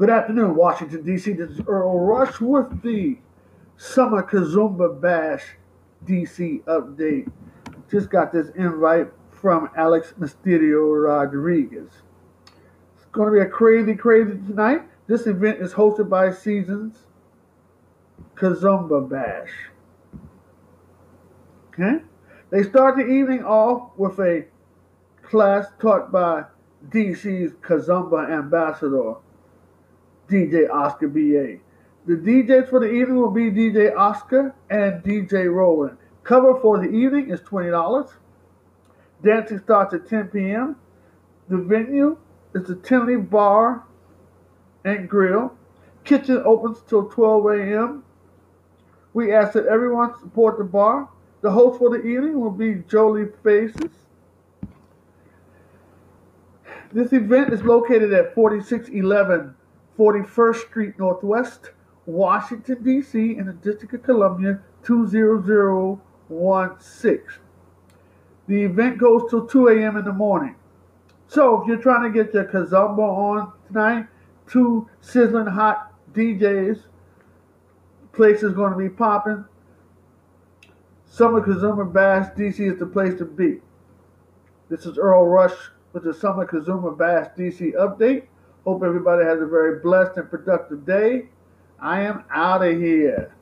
Good afternoon, Washington, D.C. This is Earl Rush with the Summer Kizomba Bash DC update. Just got this invite from Alex Mysterio Rodriguez. It's going to be a crazy, crazy tonight. This event is hosted by Seasons Kizomba Bash. Okay? They start the evening off with a class taught by DC's Kizomba ambassador, DJ Oscar BA. The DJs for the evening will be DJ Oscar and DJ Roland. Cover for the evening is $20. Dancing starts at 10 p.m. The venue is the Tenley Bar and Grill. Kitchen opens till 12 a.m. We ask that everyone support the bar. The host for the evening will be Jolie Faces. This event is located at 4611 41st Street Northwest, Washington, D.C., in the District of Columbia, 20016. The event goes till 2 a.m. in the morning. So if you're trying to get your Kizomba on tonight, two sizzling hot DJs, place is going to be popping. Summer Kizomba Bash DC is the place to be. This is Earl Rush with the Summer Kizomba Bash DC update. Hope everybody has a very blessed and productive day. I am out of here.